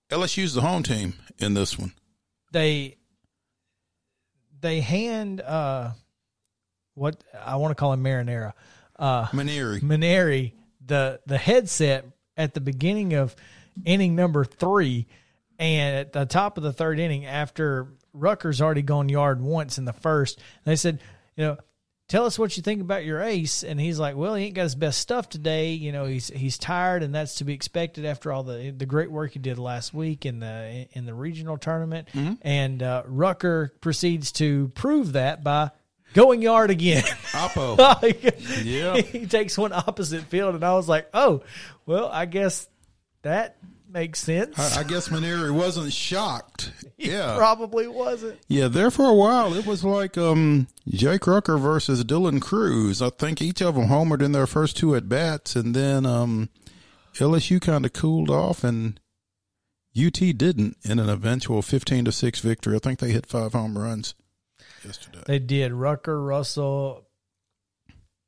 [SPEAKER 1] LSU's the home team in this one.
[SPEAKER 3] They they hand uh what I want to call him Marinara, uh
[SPEAKER 1] Mainieri.
[SPEAKER 3] Mainieri the the headset at the beginning of inning number three, and at the top of the third inning, after Rucker already gone yard once in the first, they said, you know, tell us what you think about your ace. And he's like, well, he ain't got his best stuff today. You know, he's he's tired, and that's to be expected after all the the great work he did last week in the in the regional tournament. And uh, Rucker proceeds to prove that by going yard again.
[SPEAKER 1] Oppo. Yeah.
[SPEAKER 3] he takes one opposite field, and I was like, "Oh, well, I guess that makes sense."
[SPEAKER 1] I, I guess Mainieri wasn't shocked. Yeah.
[SPEAKER 3] Probably wasn't.
[SPEAKER 1] Yeah, there for a while it was like um, Jake Rucker versus Dylan Crews. I think each of them homered in their first two at bats, and then um, LSU kind of cooled off, and UT didn't in an eventual fifteen to six victory. I think they hit five home runs yesterday.
[SPEAKER 3] They did. Rucker, Russell,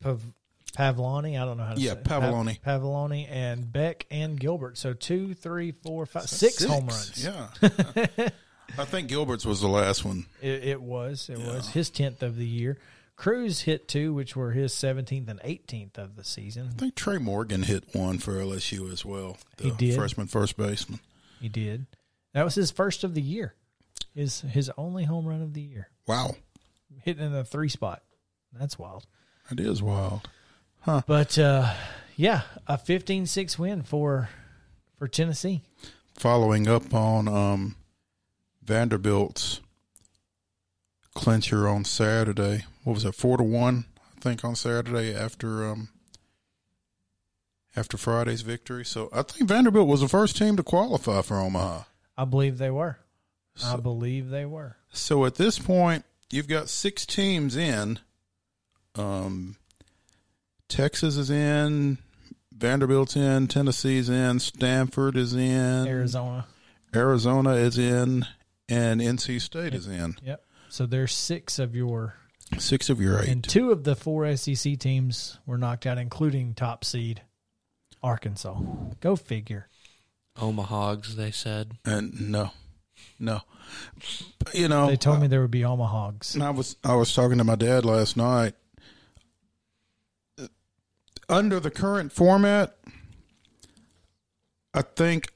[SPEAKER 3] Pav- Pavloni. I don't know how to
[SPEAKER 1] Yeah,
[SPEAKER 3] say it.
[SPEAKER 1] Pavloni.
[SPEAKER 3] Pav- Pavloni and Beck and Gilbert. So two, three, four, five, six, home runs.
[SPEAKER 1] Yeah, I think Gilbert's was the last one.
[SPEAKER 3] It, it was. It was his tenth of the year. Crews hit two, which were his 17th and 18th of the season.
[SPEAKER 1] I think Trey Morgan hit one for LSU as well. The
[SPEAKER 3] He did.
[SPEAKER 1] Freshman first baseman.
[SPEAKER 3] He did. That was his first of the year. His his only home run of the year.
[SPEAKER 1] Wow.
[SPEAKER 3] Hitting in the three spot. That's wild.
[SPEAKER 1] That is wild.
[SPEAKER 3] But uh, yeah, a 15-6 win for for Tennessee.
[SPEAKER 1] Following up on um, Vanderbilt's clincher on Saturday. What was it? Four to one, I think, on Saturday after um, after Friday's victory. So I think Vanderbilt was the first team to qualify for Omaha.
[SPEAKER 3] I believe they were. I believe they were.
[SPEAKER 1] So at this point, you've got six teams in. Um, Texas is in, Vanderbilt's in, Tennessee's in, Stanford is in,
[SPEAKER 3] Arizona.
[SPEAKER 1] Arizona is in, and NC State is in.
[SPEAKER 3] Yep. So there's six of your
[SPEAKER 1] Six of your eight.
[SPEAKER 3] and two of the four SEC teams were knocked out, including top seed Arkansas. Go figure.
[SPEAKER 6] Omahogs, they said.
[SPEAKER 1] And no, no, you know,
[SPEAKER 3] They told me there would be Omahogs.
[SPEAKER 1] And I was I was talking to my dad last night. Under the current format, I think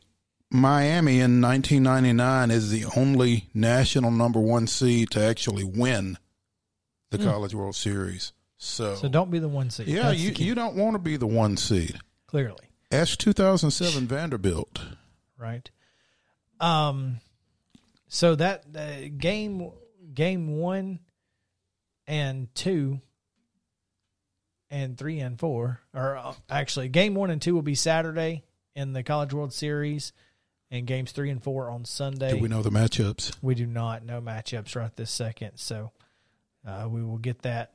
[SPEAKER 1] Miami in 1999 is the only national number one seed to actually win the College World Series. So,
[SPEAKER 3] So don't be the one seed.
[SPEAKER 1] yeah,
[SPEAKER 3] That's
[SPEAKER 1] you you don't want to be the one seed.
[SPEAKER 3] clearly
[SPEAKER 1] Ask 2007 Vanderbilt.
[SPEAKER 3] right. Um, so that uh, game game one and two and three and four, or uh, actually game one and two will be Saturday in the College World Series, and games three and four on Sunday.
[SPEAKER 1] Do we know the matchups?
[SPEAKER 3] We do not know matchups right this second, so uh, we will get that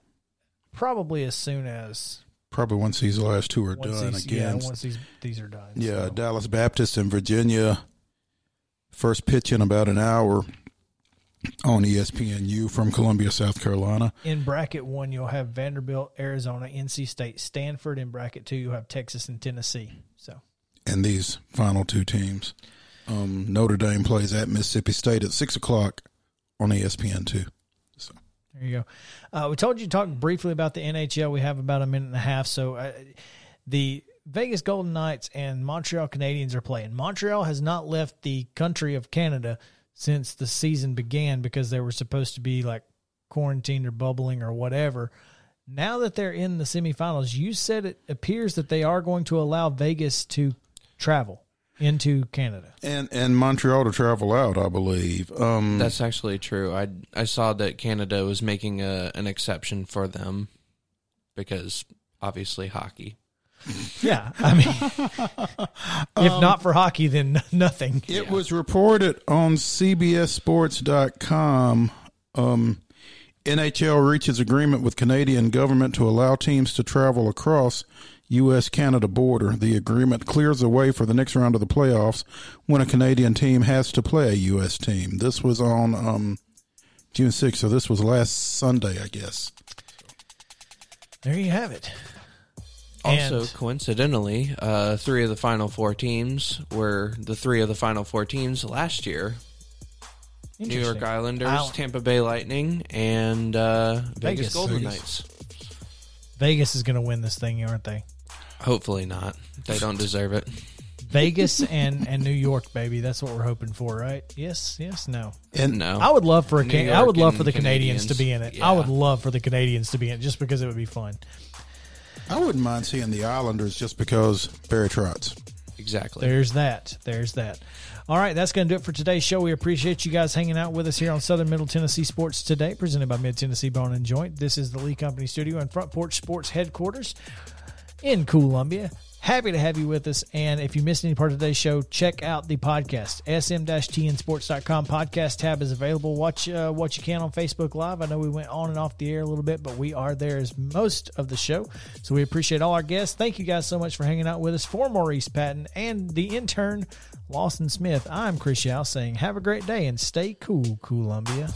[SPEAKER 3] probably as soon as
[SPEAKER 1] Probably once these last two are done
[SPEAKER 3] these,
[SPEAKER 1] again.
[SPEAKER 3] yeah, once these these are done.
[SPEAKER 1] Yeah,
[SPEAKER 3] so.
[SPEAKER 1] Dallas Baptist in Virginia. First pitch in about an hour on ESPNU from Columbia, South Carolina.
[SPEAKER 3] In bracket one, you'll have Vanderbilt, Arizona, NC State, Stanford. In bracket two, you'll have Texas and Tennessee. So
[SPEAKER 1] And these final two teams. Um, Notre Dame plays at Mississippi State at 6 o'clock on E ESPN2. So,
[SPEAKER 3] there you go. Uh, we told you to talk briefly about the NHL. We have about a minute and a half. So uh, the Vegas Golden Knights and Montreal Canadiens are playing. Montreal has not left the country of Canada since the season began because they were supposed to be like quarantined or bubbling or whatever. Now that they're in the semifinals, you said it appears that they are going to allow Vegas to travel into Canada.
[SPEAKER 1] and, and Montreal to travel out, I believe. Um,
[SPEAKER 6] That's actually true. I I saw that Canada was making a, an exception for them because obviously hockey.
[SPEAKER 3] Yeah, I mean, if not for hockey, then nothing.
[SPEAKER 1] It was reported on CBSSports.com. Um, NHL reaches agreement with Canadian government to allow teams to travel across U.S. Canada border. The agreement clears the way for the next round of the playoffs when a Canadian team has to play a U.S. team. This was on um, June 6th, so this was last Sunday, I guess.
[SPEAKER 3] There you have it.
[SPEAKER 6] Also,
[SPEAKER 3] And-
[SPEAKER 6] coincidentally, uh, three of the final four teams were the three of the final four teams last year: New York Islanders,
[SPEAKER 3] I'll-
[SPEAKER 6] Tampa Bay Lightning, and uh, Vegas,
[SPEAKER 3] Vegas.
[SPEAKER 6] Golden. Knights.
[SPEAKER 3] Vegas is going to win this thing, aren't they?
[SPEAKER 6] Hopefully not. They don't deserve it.
[SPEAKER 3] Vegas and and New York, baby. That's what we're hoping for, right? Yes, yes, no.
[SPEAKER 1] And
[SPEAKER 6] No,
[SPEAKER 3] I would love for a Can- I would love for the Canadians, to be in it. I would love for the Canadians to be in it just because it would be fun.
[SPEAKER 1] I wouldn't mind seeing the Islanders just because Barry Trotz.
[SPEAKER 6] exactly.
[SPEAKER 3] There's that. There's that. All right, that's going to do it for today's show. We appreciate you guys hanging out with us here on Southern Middle Tennessee Sports Today, presented by Mid Tennessee Bone and Joint. This is the Lee Company Studio and Front Porch Sports headquarters in Columbia. Happy to have you with us. And if you missed any part of today's show, check out the podcast. sm-tnsports.com podcast tab is available. Watch uh, what you can on Facebook Live. I know we went on and off the air a little bit, but we are there as most of the show. So we appreciate all our guests. Thank you guys so much for hanging out with us. For Maurice Patton and the intern, Lawson Smith, I'm Chris Yao saying have a great day and stay cool, Columbia.